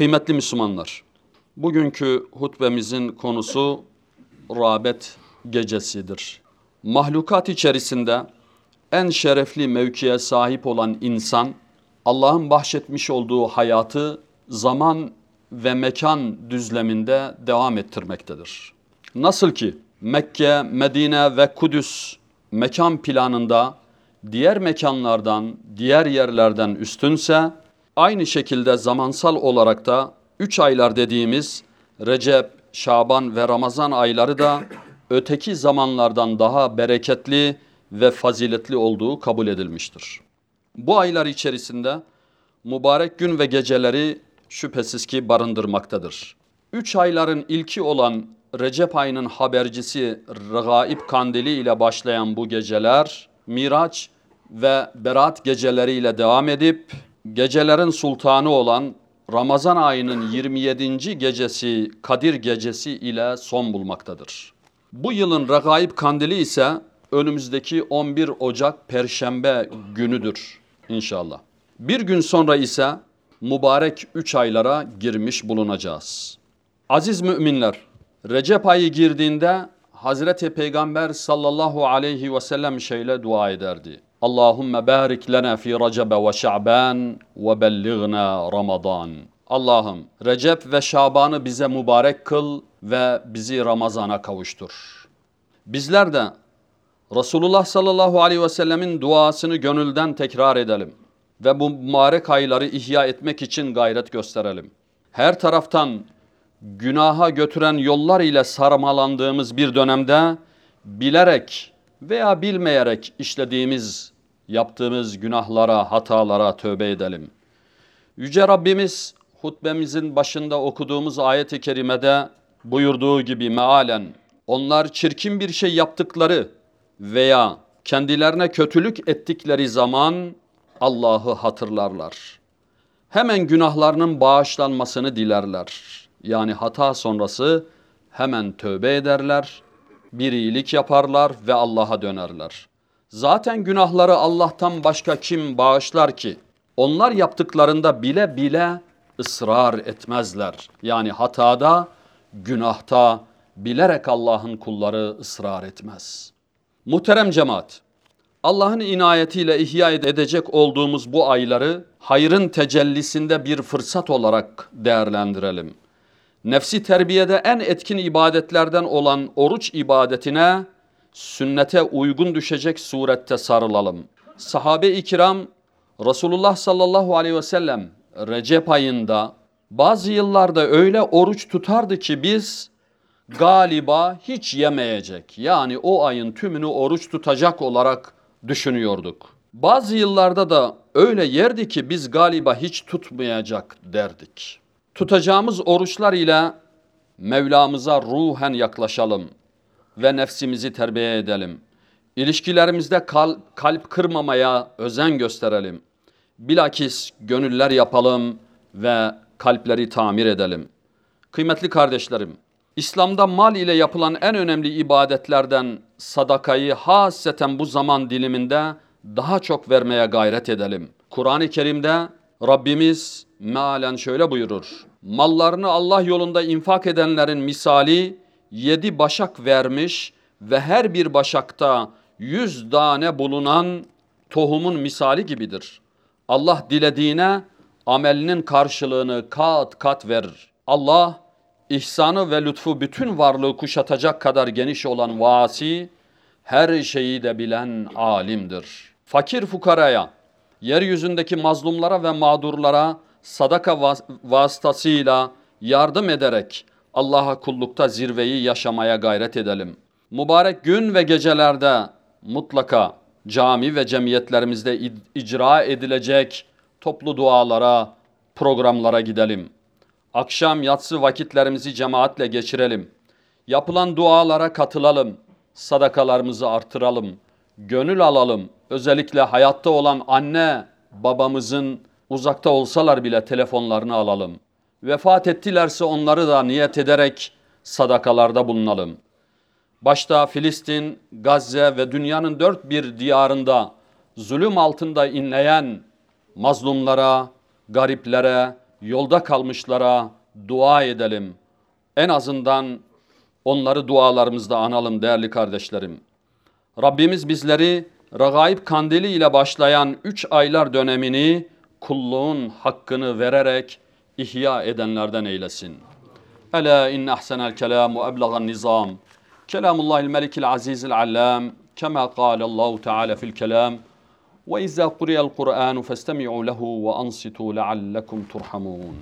Kıymetli Müslümanlar, bugünkü hutbemizin konusu rağbet gecesidir. Mahlukat içerisinde en şerefli mevkiye sahip olan insan, Allah'ın bahşetmiş olduğu hayatı zaman ve mekan düzleminde devam ettirmektedir. Nasıl ki Mekke, Medine ve Kudüs mekan planında diğer mekanlardan, diğer yerlerden üstünse, aynı şekilde zamansal olarak da üç aylar dediğimiz Recep, Şaban ve Ramazan ayları da öteki zamanlardan daha bereketli ve faziletli olduğu kabul edilmiştir. Bu aylar içerisinde mübarek gün ve geceleri şüphesiz ki barındırmaktadır. Üç ayların ilki olan Recep ayının habercisi Regaib kandili ile başlayan bu geceler Miraç ve Berat geceleriyle devam edip gecelerin sultanı olan Ramazan ayının 27. gecesi Kadir gecesi ile son bulmaktadır. Bu yılın Regaib kandili ise önümüzdeki 11 Ocak Perşembe günüdür inşallah. Bir gün sonra ise mübarek 3 aylara girmiş bulunacağız. Aziz müminler, Recep ayı girdiğinde Hazreti Peygamber sallallahu aleyhi ve sellem şöyle dua ederdi. Allahümme barik lena fi Recebe ve Şa'ban ve bellighna Ramazan. Allah'ım Recep ve Şaban'ı bize mübarek kıl ve bizi Ramazan'a kavuştur. Bizler de Resulullah sallallahu aleyhi ve sellemin duasını gönülden tekrar edelim ve bu mübarek ayları ihya etmek için gayret gösterelim. Her taraftan günaha götüren yollar ile sarmalandığımız bir dönemde bilerek veya bilmeyerek işlediğimiz, yaptığımız günahlara, hatalara tövbe edelim. Yüce Rabbimiz hutbemizin başında okuduğumuz ayet-i kerimede buyurduğu gibi mealen onlar çirkin bir şey yaptıkları veya kendilerine kötülük ettikleri zaman Allah'ı hatırlarlar. Hemen günahlarının bağışlanmasını dilerler. Yani hata sonrası hemen tövbe ederler, bir iyilik yaparlar ve Allah'a dönerler. Zaten günahları Allah'tan başka kim bağışlar ki? Onlar yaptıklarında bile bile ısrar etmezler. Yani hatada, günahta bilerek Allah'ın kulları ısrar etmez. Muhterem cemaat, Allah'ın inayetiyle ihya edecek olduğumuz bu ayları hayrın tecellisinde bir fırsat olarak değerlendirelim. Nefsi terbiyede en etkin ibadetlerden olan oruç ibadetine sünnete uygun düşecek surette sarılalım. Sahabe-i kiram Resulullah sallallahu aleyhi ve sellem Recep ayında bazı yıllarda öyle oruç tutardı ki biz galiba hiç yemeyecek. Yani o ayın tümünü oruç tutacak olarak düşünüyorduk. Bazı yıllarda da öyle yerdi ki biz galiba hiç tutmayacak derdik. Tutacağımız oruçlar ile Mevlamıza ruhen yaklaşalım ve nefsimizi terbiye edelim. İlişkilerimizde kal kalp kırmamaya özen gösterelim. Bilakis gönüller yapalım ve kalpleri tamir edelim. Kıymetli kardeşlerim, İslam'da mal ile yapılan en önemli ibadetlerden sadakayı hasreten bu zaman diliminde daha çok vermeye gayret edelim. Kur'an-ı Kerim'de Rabbimiz mealen şöyle buyurur. Mallarını Allah yolunda infak edenlerin misali yedi başak vermiş ve her bir başakta yüz tane bulunan tohumun misali gibidir. Allah dilediğine amelinin karşılığını kat kat verir. Allah ihsanı ve lütfu bütün varlığı kuşatacak kadar geniş olan vasi, her şeyi de bilen alimdir. Fakir fukaraya, yeryüzündeki mazlumlara ve mağdurlara sadaka vas vasıtasıyla yardım ederek Allah'a kullukta zirveyi yaşamaya gayret edelim. Mübarek gün ve gecelerde mutlaka cami ve cemiyetlerimizde icra edilecek toplu dualara, programlara gidelim. Akşam yatsı vakitlerimizi cemaatle geçirelim. Yapılan dualara katılalım. Sadakalarımızı artıralım. Gönül alalım. Özellikle hayatta olan anne babamızın uzakta olsalar bile telefonlarını alalım. Vefat ettilerse onları da niyet ederek sadakalarda bulunalım. Başta Filistin, Gazze ve dünyanın dört bir diyarında zulüm altında inleyen mazlumlara, gariplere, yolda kalmışlara dua edelim. En azından onları dualarımızda analım değerli kardeşlerim. Rabbimiz bizleri Ragaib Kandili ile başlayan üç aylar dönemini kulluğun hakkını vererek ihya edenlerden eylesin. Ela inne ahsenel kelam ve eblagan nizam. Kelamullahil melikil azizil allam. Kema kâle Allahu Teala fil kelam. Ve izâ kuriyel Kur'anu festemi'u lehu ve ansitu leallekum turhamun.